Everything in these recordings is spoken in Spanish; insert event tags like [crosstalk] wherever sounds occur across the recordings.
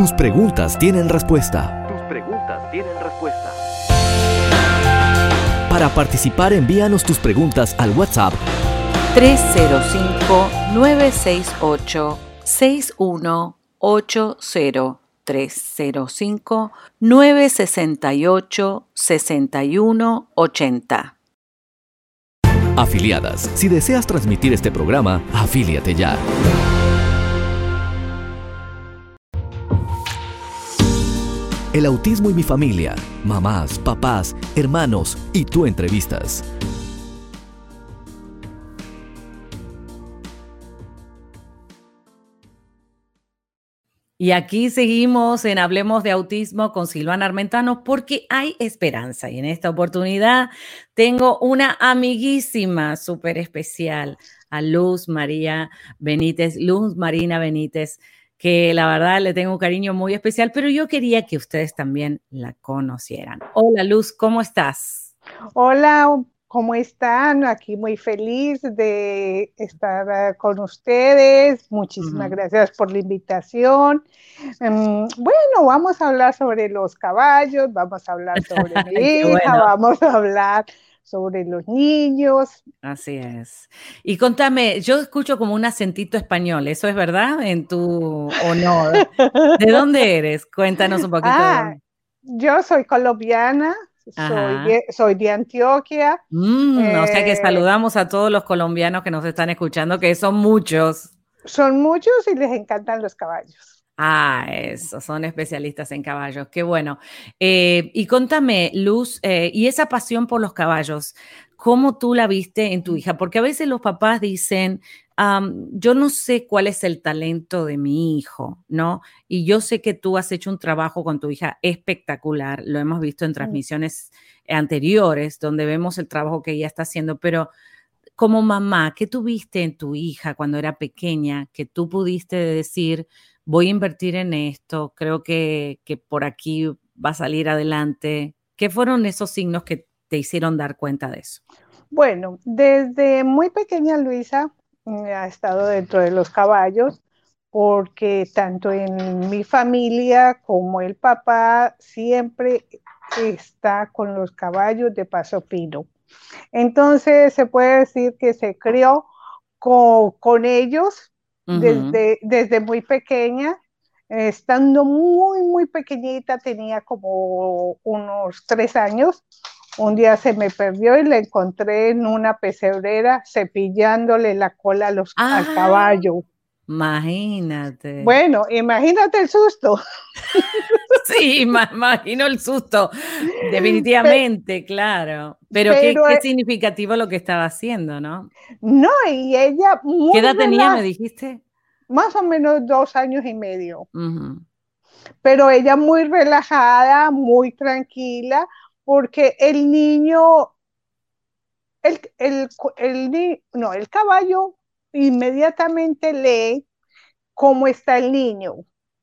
Tus preguntas tienen respuesta. Tus preguntas tienen respuesta. Para participar, envíanos tus preguntas al WhatsApp 305-968-6180. 305-968-6180. Afiliadas, si deseas transmitir este programa, afíliate ya. El autismo y mi familia, mamás, papás, hermanos y tú entrevistas. Y aquí seguimos en Hablemos de Autismo con Silvana Armentano porque hay esperanza. Y en esta oportunidad tengo una amiguísima súper especial, a Luz María Benítez, Luz Marina Benítez, que la verdad le tengo un cariño muy especial, pero yo quería que ustedes también la conocieran. Hola Luz, ¿cómo estás? Hola, ¿Cómo están? Aquí muy feliz de estar eh, con ustedes. Muchísimas gracias por la invitación. Em, bueno, vamos a hablar sobre los caballos, vamos a hablar [laughs] sobre mi hija, vamos a hablar sobre los niños. Así es. Y contame, yo escucho como un acentito español, ¿eso es verdad? En tu honor. ¿De [laughs] dónde eres? Cuéntanos un poquito. Ah, yo soy colombiana, soy de, Antioquia. Mm, o sea que eh, saludamos a todos los colombianos que nos están escuchando, que son muchos. Son muchos y les encantan los caballos. Ah, eso, son especialistas en caballos, qué bueno. Eh, y contame, Luz, eh, y esa pasión por los caballos, ¿cómo tú la viste en tu hija? Porque a veces los papás dicen, yo no sé cuál es el talento de mi hijo, ¿no? Y yo sé que tú has hecho un trabajo con tu hija espectacular, lo hemos visto en transmisiones anteriores, donde vemos el trabajo que ella está haciendo, pero como mamá, ¿qué tuviste en tu hija cuando era pequeña que tú pudiste decir, voy a invertir en esto, creo que, por aquí va a salir adelante? ¿Qué fueron esos signos que te hicieron dar cuenta de eso? Bueno, desde muy pequeña Luisa ha estado dentro de los caballos porque tanto en mi familia como el papá siempre está con los caballos de paso pino. Entonces se puede decir que se crió con, ellos desde, desde muy pequeña, estando muy, muy pequeñita, tenía como unos tres años, un día se me perdió y la encontré en una pesebrera cepillándole la cola al ah, caballo. Imagínate. Bueno, imagínate el susto. [laughs] Sí, imagino el susto, definitivamente, claro. Pero, qué, significativo lo que estaba haciendo, ¿no? No, y ella... ¿Qué edad tenía, me dijiste? Más o menos dos años y medio. Pero ella muy relajada, muy tranquila, porque el niño, el, el, no, el caballo inmediatamente lee cómo está el niño.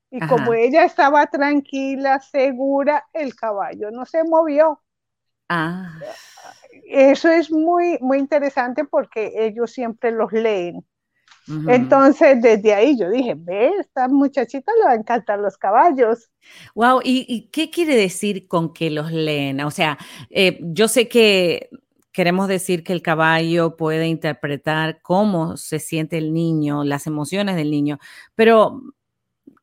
Y como ella estaba tranquila, segura, el caballo no se movió. Ah. Eso es muy, muy interesante porque ellos siempre los leen. Entonces, desde ahí yo dije, ve, esta muchachita le va a encantar los caballos. Wow, ¿y, qué quiere decir con que los leen? O sea, eh, yo sé que queremos decir que el caballo puede interpretar cómo se siente el niño, las emociones del niño, pero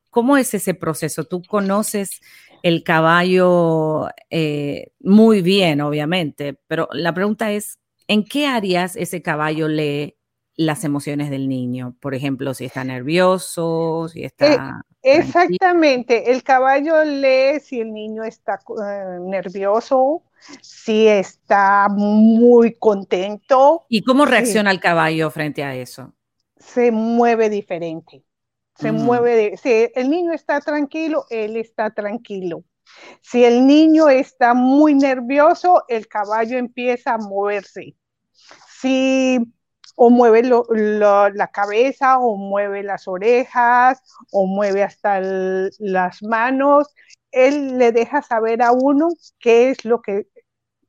¿cómo es ese proceso? Tú conoces el caballo eh, muy bien, obviamente, pero la pregunta es, ¿en qué áreas ese caballo lee las emociones del niño. Por ejemplo, si está nervioso, si está... exactamente, el caballo lee si el niño está eh, nervioso, si está muy contento. ¿Y cómo reacciona el caballo frente a eso? Se mueve diferente. Se mueve, si el niño está tranquilo, él está tranquilo. Si el niño está muy nervioso, el caballo empieza a moverse. Si o mueve la cabeza, o mueve las orejas, o mueve hasta las manos. Él le deja saber a uno qué es lo que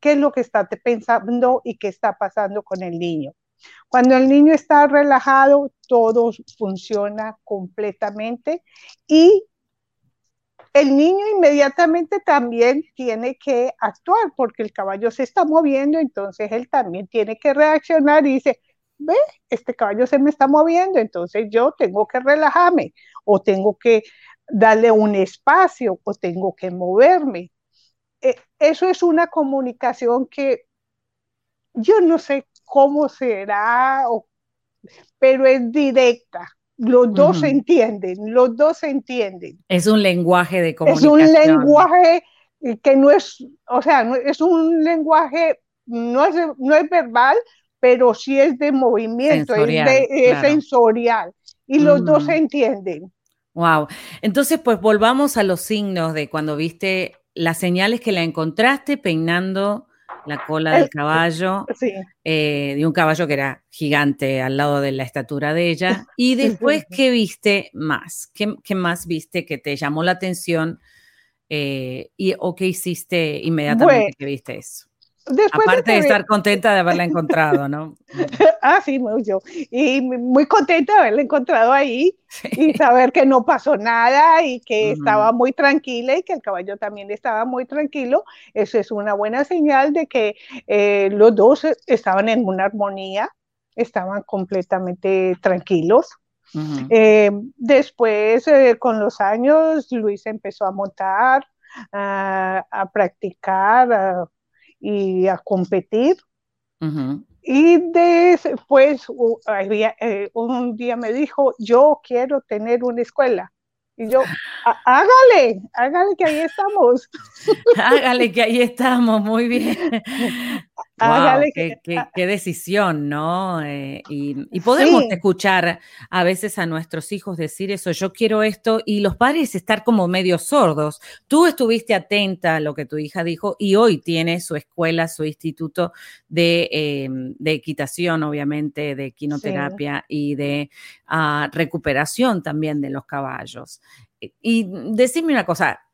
qué es lo que está pensando y qué está pasando con el niño. Cuando el niño está relajado, todo funciona completamente y el niño inmediatamente también tiene que actuar porque el caballo se está moviendo, entonces él también tiene que reaccionar y dice, ve, este caballo se me está moviendo, entonces yo tengo que relajarme o tengo que darle un espacio o tengo que moverme. Eh, eso es una comunicación que yo no sé cómo será, pero es directa. Los dos se entienden, los dos se entienden. Es un lenguaje de comunicación. Es un lenguaje que no es, o sea, es un lenguaje, no es, no es verbal, pero sí es de movimiento, es, sensorial. Y los dos se entienden. Wow. Entonces, pues volvamos a los signos de cuando viste las señales que la encontraste peinando la cola del caballo, eh, de un caballo que era gigante al lado de la estatura de ella. [laughs] Y después, ¿qué viste más? ¿Qué, más viste que te llamó la atención eh, y, o qué hiciste inmediatamente que viste eso? Aparte de, estar contenta de haberla [laughs] encontrado, ¿no? [laughs] ah, sí, mucho. Y muy contenta de haberla encontrado ahí y saber que no pasó nada y que estaba muy tranquila y que el caballo también estaba muy tranquilo. Eso es una buena señal de que eh, los dos estaban en una armonía, estaban completamente tranquilos. Eh, después, eh, con los años, Luis empezó a montar, a practicar y a competir. Y después eh, un día me dijo, yo quiero tener una escuela. Y yo, hágale, hágale que ahí estamos. [laughs] hágale que ahí estamos, muy bien. [laughs] hágale qué, qué, decisión, ¿no? Eh, y, podemos escuchar a veces a nuestros hijos decir eso, yo quiero esto, y los padres estar como medio sordos. Tú estuviste atenta a lo que tu hija dijo y hoy tiene su escuela, su instituto de, em, equitación, obviamente, de quinoterapia y de ah, recuperación también de los caballos. Y decime una cosa,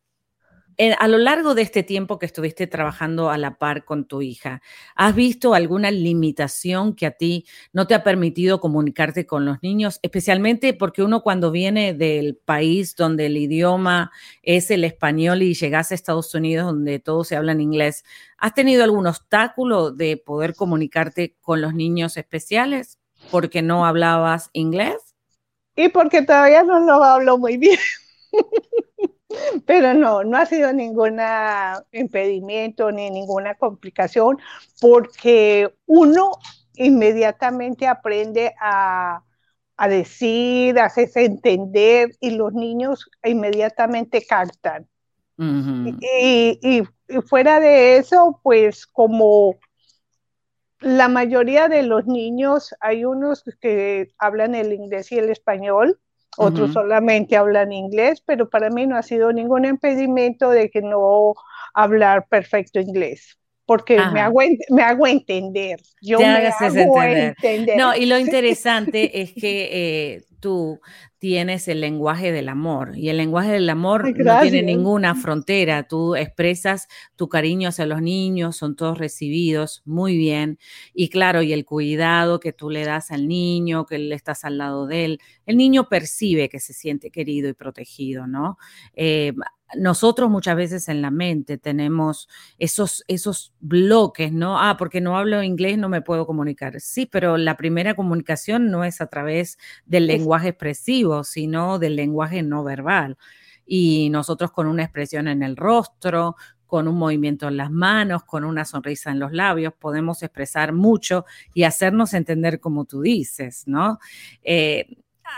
a lo largo de este tiempo que estuviste trabajando a la par con tu hija, ¿has visto alguna limitación que a ti no te ha permitido comunicarte con los niños? Especialmente porque uno cuando viene del país donde el idioma es el español y llegas a Estados Unidos donde todo se habla en inglés, ¿has tenido algún obstáculo de poder comunicarte con los niños especiales porque no hablabas inglés? Y porque todavía no lo hablo muy bien. [laughs] [laughs] Pero no, no ha sido ningún impedimento ni ninguna complicación porque uno inmediatamente aprende a, decir, a hacerse entender y los niños inmediatamente captan. y, fuera de eso, pues como la mayoría de los niños, hay unos que hablan el inglés y el español, otros solamente hablan inglés, pero para mí no ha sido ningún impedimento de que no hablar perfecto inglés porque me hago, me hago entender. Yo me hago entender. No, y lo [laughs] interesante es que eh, tú tienes el lenguaje del amor y el lenguaje del amor no tiene ninguna frontera. Tú expresas tu cariño hacia los niños, son todos recibidos muy bien. Y claro, y el cuidado que tú le das al niño, que le estás al lado de él, el niño percibe que se siente querido y protegido, ¿no? Eh, nosotros muchas veces en la mente tenemos esos, esos bloques, ¿no? Ah, porque no hablo inglés, no me puedo comunicar. Sí, pero la primera comunicación no es a través del lenguaje expresivo, sino del lenguaje no verbal. Y nosotros con una expresión en el rostro, con un movimiento en las manos, con una sonrisa en los labios, podemos expresar mucho y hacernos entender como tú dices, ¿no? Eh,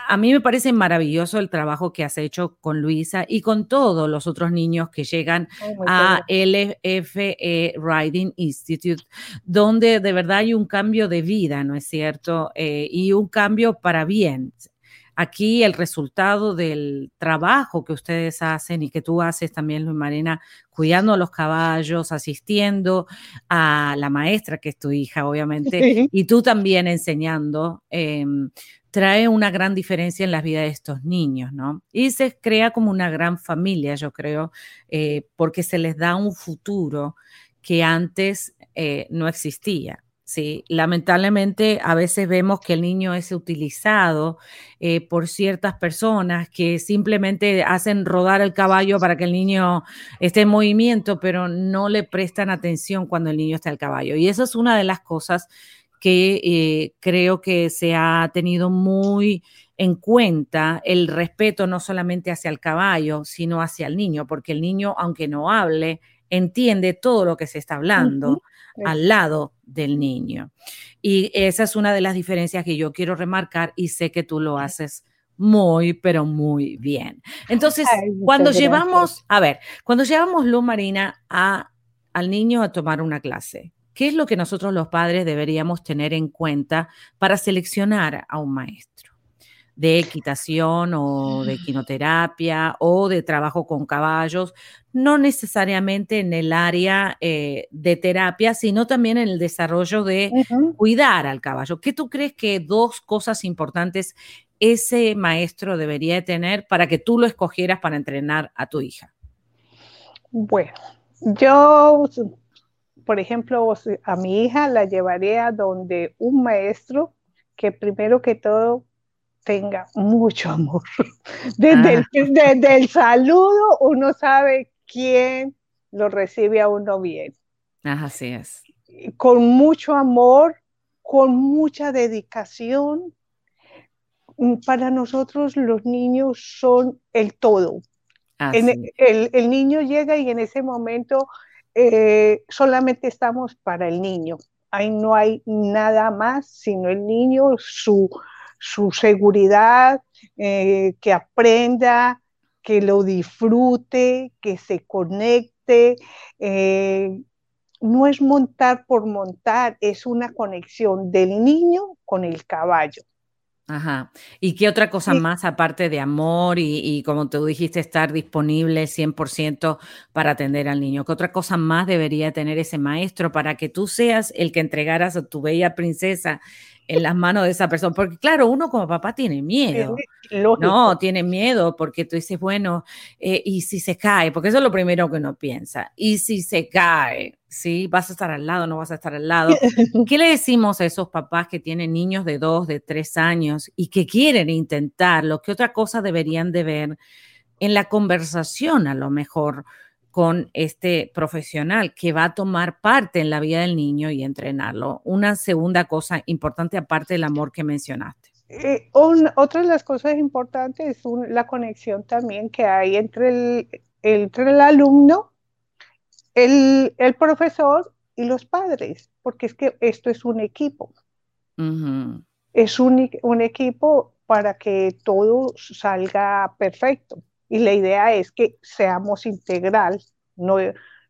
a mí me parece maravilloso el trabajo que has hecho con Luisa y con todos los otros niños que llegan a LFE Riding Institute, donde de verdad hay un cambio de vida, ¿no es cierto? Eh, y un cambio para bien. Aquí el resultado del trabajo que ustedes hacen y que tú haces también, Luis Marina, cuidando a los caballos, asistiendo a la maestra, que es tu hija, obviamente, y tú también enseñando. Em, trae una gran diferencia en la vida de estos niños, ¿no? Y se crea como una gran familia, yo creo, eh, porque se les da un futuro que antes eh, no existía. Sí, lamentablemente a veces vemos que el niño es utilizado eh, por ciertas personas que simplemente hacen rodar el caballo para que el niño esté en movimiento, pero no le prestan atención cuando el niño está al caballo. Y eso es una de las cosas que eh, creo que se ha tenido muy en cuenta el respeto no solamente hacia el caballo, sino hacia el niño, porque el niño, aunque no hable, entiende todo lo que se está hablando al lado del niño. Y esa es una de las diferencias que yo quiero remarcar y sé que tú lo haces muy, pero muy bien. Entonces, cuando llevamos, a ver, cuando llevamos Luz Marina a, al niño a tomar una clase, ¿qué es lo que nosotros los padres deberíamos tener en cuenta para seleccionar a un maestro? de equitación o de quinoterapia o de trabajo con caballos, no necesariamente en el área eh, de terapia, sino también en el desarrollo de cuidar al caballo. ¿Qué tú crees que dos cosas importantes ese maestro debería tener para que tú lo escogieras para entrenar a tu hija? Bueno, yo, por ejemplo, a mi hija la llevaría donde un maestro que primero que todo tenga mucho amor. [laughs] Desde, el, ah. saludo uno sabe quién lo recibe a uno bien. Así es. Con mucho amor, con mucha dedicación. Para nosotros los niños son el todo. el, niño llega y en ese momento eh, solamente estamos para el niño. Ahí no hay nada más sino el niño, su, su seguridad, eh, que aprenda, que lo disfrute, que se conecte. Eh, no es montar por montar, es una conexión del niño con el caballo. Ajá. ¿Y qué otra cosa más aparte de amor y, y, como tú dijiste, estar disponible 100% para atender al niño? ¿Qué otra cosa más debería tener ese maestro para que tú seas el que entregaras a tu bella princesa en las manos de esa persona. Porque claro, uno como papá tiene miedo. No, tiene miedo porque tú dices, bueno, eh, y si se cae, porque eso es lo primero que uno piensa. Y si se cae, ¿sí? ¿Vas a estar al lado no vas a estar al lado? [laughs] ¿Qué le decimos a esos papás que tienen niños de dos, de tres años y que quieren intentarlo? ¿Qué otra cosa deberían de ver en la conversación a lo mejor? Con este profesional que va a tomar parte en la vida del niño y entrenarlo. Una segunda cosa importante aparte del amor que mencionaste. Eh, otra de las cosas importantes es la conexión también que hay entre el, entre el alumno, el, profesor y los padres, porque es que esto es un equipo. Es un, un equipo para que todo salga perfecto y la idea es que seamos integral, no,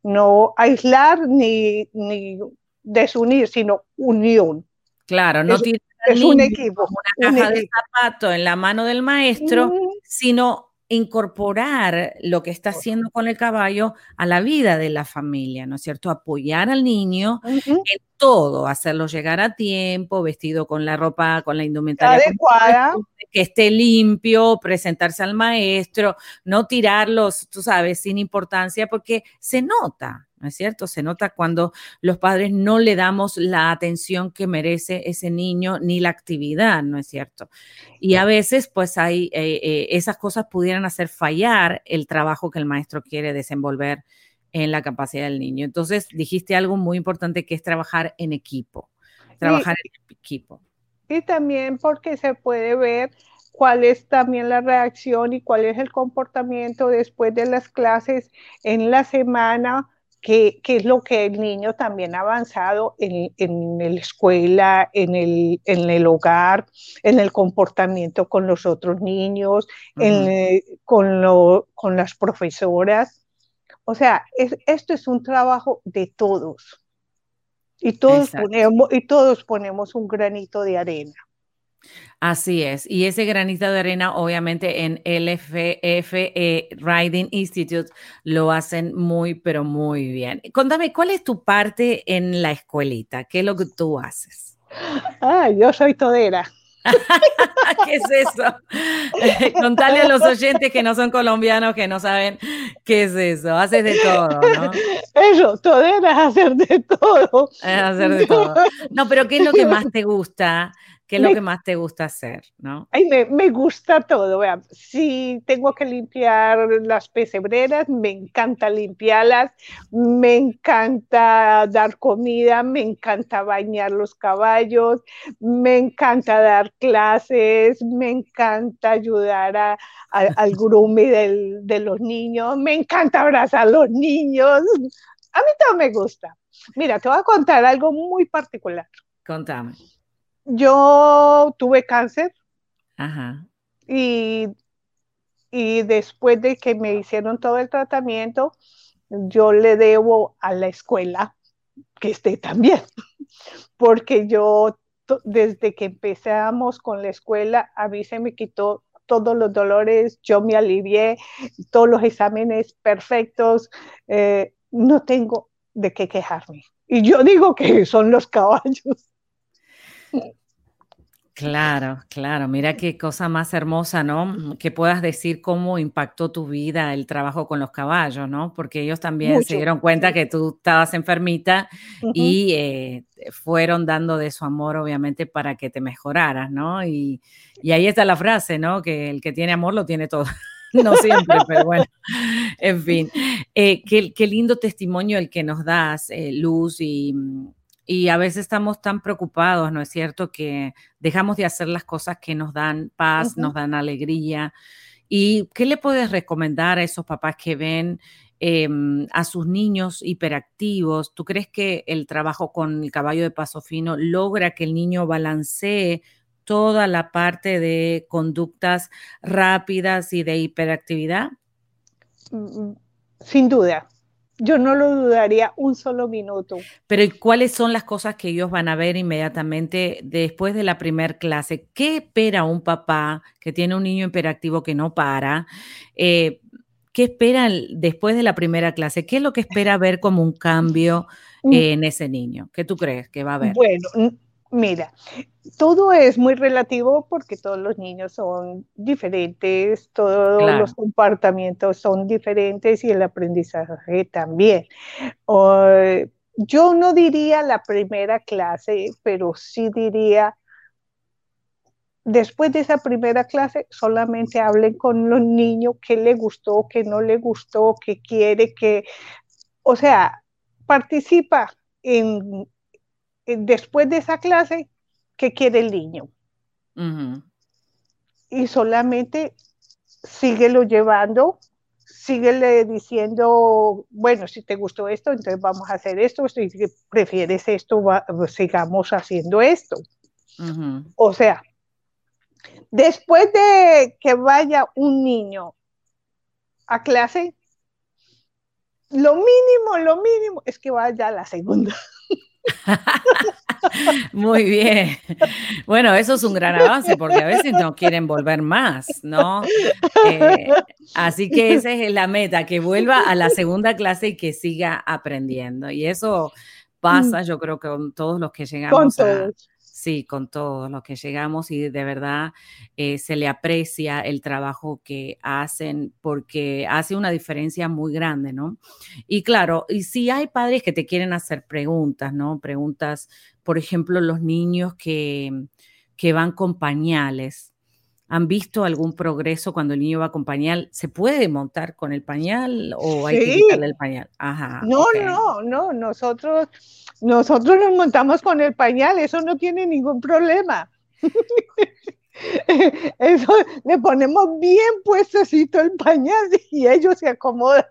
no aislar ni, ni desunir, sino unión. Claro, no tiene es un equipo, una caja de zapatos en la mano del maestro, sino incorporar lo que está haciendo con el caballo a la vida de la familia, ¿no es cierto? Apoyar al niño en todo, hacerlo llegar a tiempo, vestido con la ropa, con la indumentaria adecuada, [laughs] que esté limpio, presentarse al maestro, no tirarlos, tú sabes, sin importancia, porque se nota, ¿no es cierto? Se nota cuando los padres no le damos la atención que merece ese niño ni la actividad, ¿no es cierto? Y a veces, pues hay, eh, eh, esas cosas pudieran hacer fallar el trabajo que el maestro quiere desenvolver en la capacidad del niño. Entonces, dijiste algo muy importante que es trabajar en equipo, trabajar en equipo. Y también porque se puede ver cuál es también la reacción y cuál es el comportamiento después de las clases en la semana qué, es lo que el niño también ha avanzado en, la escuela, en el, en el, hogar, en el comportamiento con los otros niños, con, con las profesoras. O sea, esto es un trabajo de todos. Y todos, ponemos, y todos ponemos un granito de arena. Así es. Y ese granito de arena, obviamente, en LFE Riding Institute lo hacen muy, pero muy bien. Contame, ¿cuál es tu parte en la escuelita? ¿Qué es lo que tú haces? Ah, yo soy todera. [laughs] ¿Qué es eso? [laughs] Contale a los oyentes que no son colombianos, que no saben ¿Qué es eso? Haces de todo, ¿no? Eso, todo es hacer de todo. Es hacer de todo. No, pero ¿qué es lo que más te gusta? ¿Qué es lo que más te gusta hacer? ¿no? Ay, me, me, gusta todo. Vea. Si tengo que limpiar las pesebreras, me encanta limpiarlas, me encanta dar comida, me encanta bañar los caballos, me encanta dar clases, me encanta ayudar a, a, al [laughs] grooming de los niños, me encanta abrazar a los niños. A mí todo me gusta. Mira, te voy a contar algo muy particular. Contame yo tuve cáncer Ajá. Y, y después de que me hicieron todo el tratamiento, yo le debo a la escuela que esté también, [laughs] porque yo desde que empezamos con la escuela, a mí se me quitó todos los dolores, yo me alivié, todos los exámenes perfectos, eh, no tengo de qué quejarme. Y yo digo que son los caballos. Claro, claro. Mira qué cosa más hermosa, ¿no? Que puedas decir cómo impactó tu vida el trabajo con los caballos, ¿no? Porque ellos también se dieron cuenta que tú estabas enfermita y eh, fueron dando de su amor, obviamente, para que te mejoraras, ¿no? Y, ahí está la frase, ¿no? Que el que tiene amor lo tiene todo. [laughs] no siempre, pero bueno, en fin. Eh, qué, lindo testimonio el que nos das, eh, Luz, y y a veces estamos tan preocupados, ¿no es cierto?, que dejamos de hacer las cosas que nos dan paz, nos dan alegría. ¿Y qué le puedes recomendar a esos papás que ven em, a sus niños hiperactivos? ¿Tú crees que el trabajo con el caballo de paso fino logra que el niño balancee toda la parte de conductas rápidas y de hiperactividad? Mm, mm, sin duda, yo no lo dudaría un solo minuto. Pero ¿cuáles son las cosas que ellos van a ver inmediatamente después de la primera clase? ¿Qué espera un papá que tiene un niño hiperactivo que no para? Eh, ¿Qué espera después de la primera clase? ¿Qué es lo que espera ver como un cambio mm. en ese niño? ¿Qué tú crees que va a haber? Bueno, Mira, todo es muy relativo porque todos los niños son diferentes, todos los comportamientos son diferentes y el aprendizaje también. yo no diría la primera clase, pero sí diría, después de esa primera clase, solamente hablen con los niños qué le gustó, qué no le gustó, qué quiere, que, o sea, participa en después de esa clase, ¿qué quiere el niño? Y solamente síguelo llevando, síguele diciendo, bueno, si te gustó esto, entonces vamos a hacer esto, si prefieres esto, sigamos haciendo esto. O sea, después de que vaya un niño a clase, lo mínimo, lo mínimo es que vaya a la segunda. [laughs] Muy bien. Bueno, eso es un gran avance porque a veces no quieren volver más, ¿no? Eh, así que esa es la meta, que vuelva a la segunda clase y que siga aprendiendo. Y eso pasa, yo creo que con todos los que llegamos a, Sí, con todos los que llegamos y de verdad eh, se le aprecia el trabajo que hacen porque hace una diferencia muy grande, ¿no? Y claro, y si hay padres que te quieren hacer preguntas, ¿no? Preguntas, por ejemplo, los niños que, que van con pañales. ¿Han visto algún progreso cuando el niño va con pañal? ¿Se puede montar con el pañal o hay que quitarle el pañal? Ajá. No, no, no. Nosotros nosotros nos montamos con el pañal, eso no tiene ningún problema. [laughs] Eso le ponemos bien puestecito el pañal y ellos se acomodan.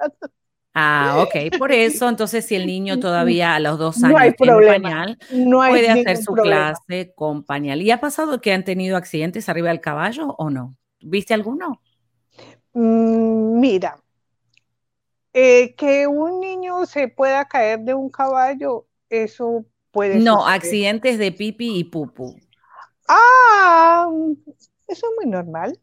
Ah, ok, por [laughs] eso, entonces si el niño todavía a los dos años tiene pañal, puede hacer su clase con pañal. ¿Y ha pasado que han tenido accidentes arriba del caballo o no? ¿Viste alguno? Mm, mira, eh, que un niño se pueda caer de un caballo eso puede No, accidentes de pipi y pupu. Ah, eso es muy normal.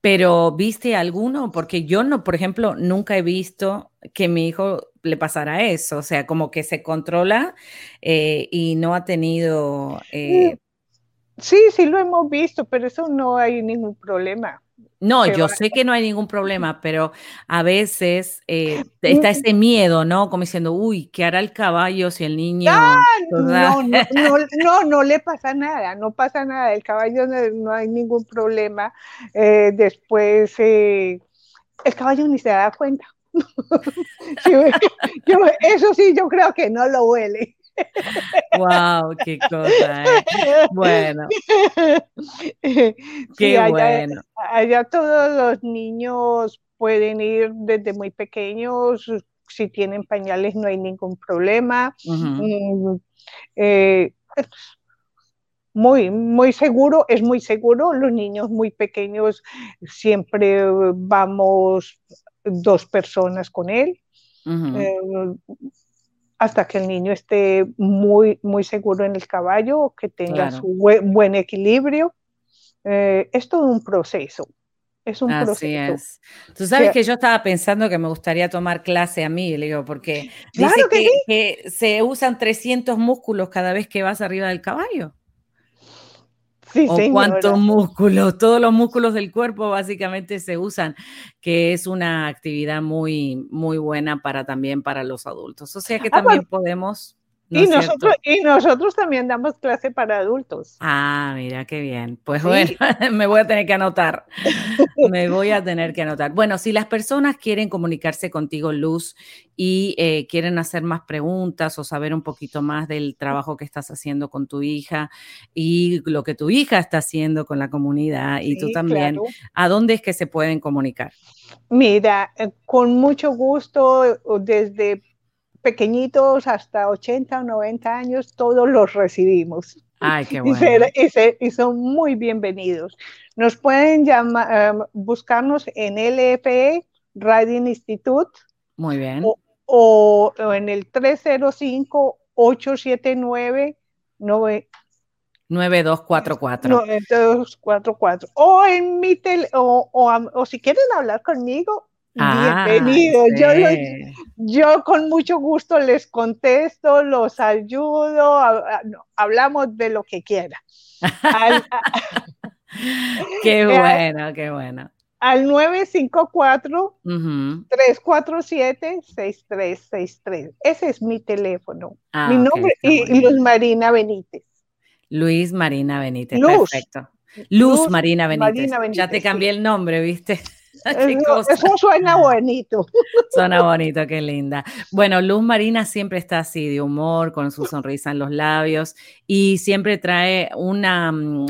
Pero ¿viste alguno? Porque yo no, por ejemplo, nunca he visto que mi hijo le pasara eso. O sea, como que se controla eh, y no ha tenido... Eh, sí, sí lo hemos visto, pero eso no hay ningún problema. No, yo sé que no hay ningún problema, pero a veces eh, está ese miedo, ¿no? Como diciendo, uy, ¿qué hará el caballo si el niño... [laughs] no, no, no, no, le pasa nada, no pasa nada, el caballo no, hay ningún problema. Eh, después, eh, el caballo ni se da cuenta. [laughs] eso sí, yo creo que no lo huele. Wow, qué cosa. ¿eh? Bueno, qué allá, bueno. Allá todos los niños pueden ir desde muy pequeños. Si tienen pañales no hay ningún problema. Eh, muy, muy seguro, es muy seguro. Los niños muy pequeños siempre vamos dos personas con él hasta que el niño esté muy, muy seguro en el caballo, que tenga su buen, equilibrio. Eh, es todo un proceso. Es un Así proceso. es. Tú sabes que yo estaba pensando que me gustaría tomar clase a mí, le digo, porque dice que, se usan 300 músculos cada vez que vas arriba del caballo. Sí, o cuántos músculos, todos los músculos del cuerpo básicamente se usan, que es una actividad muy, muy buena para también para los adultos. O sea que ah, también podemos y, nosotros, y nosotros también damos clase para adultos. Ah, mira, qué bien. Pues bueno, [laughs] me voy a tener que anotar. me voy a tener que anotar. Bueno, si las personas quieren comunicarse contigo, Luz, y eh, quieren hacer más preguntas o saber un poquito más del trabajo que estás haciendo con tu hija y lo que tu hija está haciendo con la comunidad y tú también, ¿a dónde es que se pueden comunicar? Mira, eh, con mucho gusto desde pequeñitos hasta 80 o 90 años, todos los recibimos. Ay, qué [laughs] bueno. Y, son muy bienvenidos. Nos pueden llamar, em, buscarnos en LFE, Riding Institute. Muy bien. O, en el 305-879 9244. 9244. O en mi tel o, o si quieren hablar conmigo, Ah, Bienvenido. Yo, con mucho gusto les contesto, los ayudo, hablamos de lo que quiera. [laughs] qué [laughs] eh, bueno, qué bueno. Al 954-347-6363. Ese es mi teléfono. Ah, mi nombre y Luz Marina Benítez. Luis Marina Benítez, perfecto. Luz, Marina, Benítez. Ya te cambié el nombre, ¿viste? [laughs] Eso suena bonito. [laughs] Suena bonito, qué linda. Bueno, Luz Marina siempre está así, de humor, con su sonrisa en los labios y siempre trae una, mm,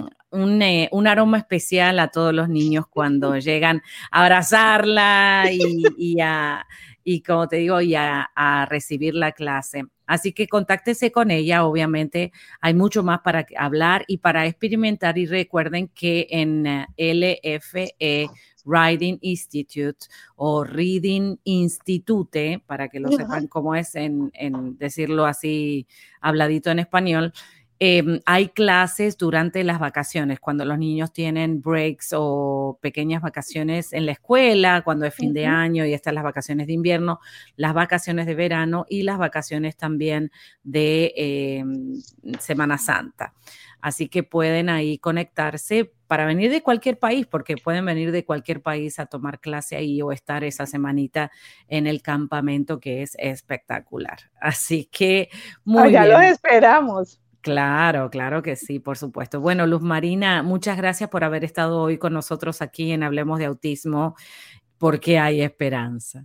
eh, un, aroma especial a todos los niños cuando [laughs] llegan a abrazarla y, a, y como te digo, y a, a, recibir la clase. Así que contáctese con ella, obviamente hay mucho más para hablar y para experimentar y recuerden que en eh, LFE Writing Institute o Reading Institute, para que lo sepan cómo es en, decirlo así habladito en español. Em, hay clases durante las vacaciones, cuando los niños tienen breaks o pequeñas vacaciones en la escuela, cuando es fin de año y están las vacaciones de invierno, las vacaciones de verano y las vacaciones también de em, Semana Santa. Así que pueden ahí conectarse para venir de cualquier país, porque pueden venir de cualquier país a tomar clase ahí o estar esa semanita en el campamento que es espectacular. Así que muy bien. Ya lo esperamos. Claro, claro que sí, por supuesto. Bueno, Luz Marina, muchas gracias por haber estado hoy con nosotros aquí en Hablemos de Autismo, porque hay esperanza.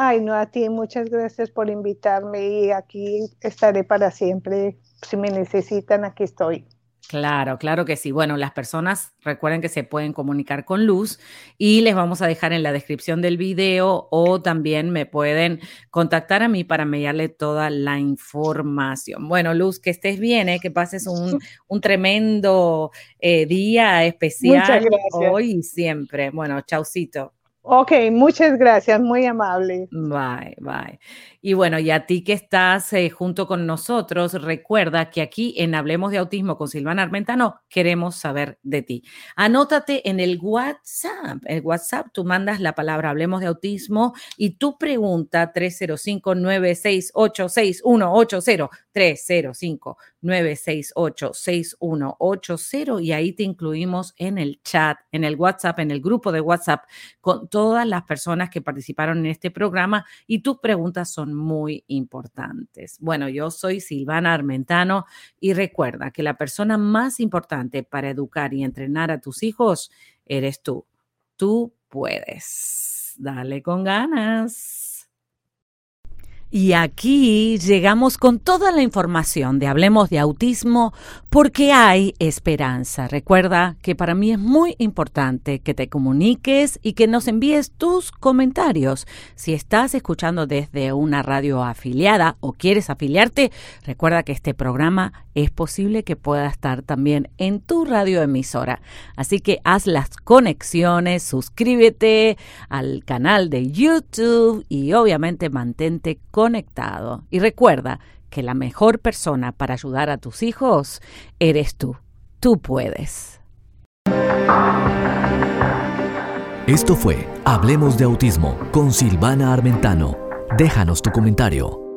Ay, no, a ti muchas gracias por invitarme y aquí estaré para siempre si me necesitan, aquí estoy. Claro, claro que sí. Bueno, las personas recuerden que se pueden comunicar con Luz y les vamos a dejar en la descripción del video o también me pueden contactar a mí para enviarle toda la información. Bueno, Luz, que estés bien, ¿eh? que pases un, tremendo eh, día especial hoy y siempre. Bueno, chaucito. Ok, muchas gracias, muy amable. Bye, bye. Y bueno, y a ti que estás eh, junto con nosotros, recuerda que aquí en Hablemos de Autismo con Silvana Armentano queremos saber de ti. Anótate en el WhatsApp. El WhatsApp, tú mandas la palabra Hablemos de Autismo y tu pregunta 305-968-6180, 305-968-6180 y ahí te incluimos en el chat, en el WhatsApp, en el grupo de WhatsApp con todas las personas que participaron en este programa y tus preguntas son muy importantes. Bueno, yo soy Silvana Armentano y recuerda que la persona más importante para educar y entrenar a tus hijos eres tú. Tú puedes. Dale con ganas. Y aquí llegamos con toda la información de Hablemos de Autismo porque hay esperanza. Recuerda que para mí es muy importante que te comuniques y que nos envíes tus comentarios. Si estás escuchando desde una radio afiliada o quieres afiliarte, recuerda que este programa es posible que pueda estar también en tu radioemisora. Así que haz las conexiones, suscríbete al canal de YouTube y obviamente mantente Y recuerda que la mejor persona para ayudar a tus hijos eres tú. Tú puedes. Esto fue Hablemos de Autismo con Silvana Armentano. Déjanos tu comentario.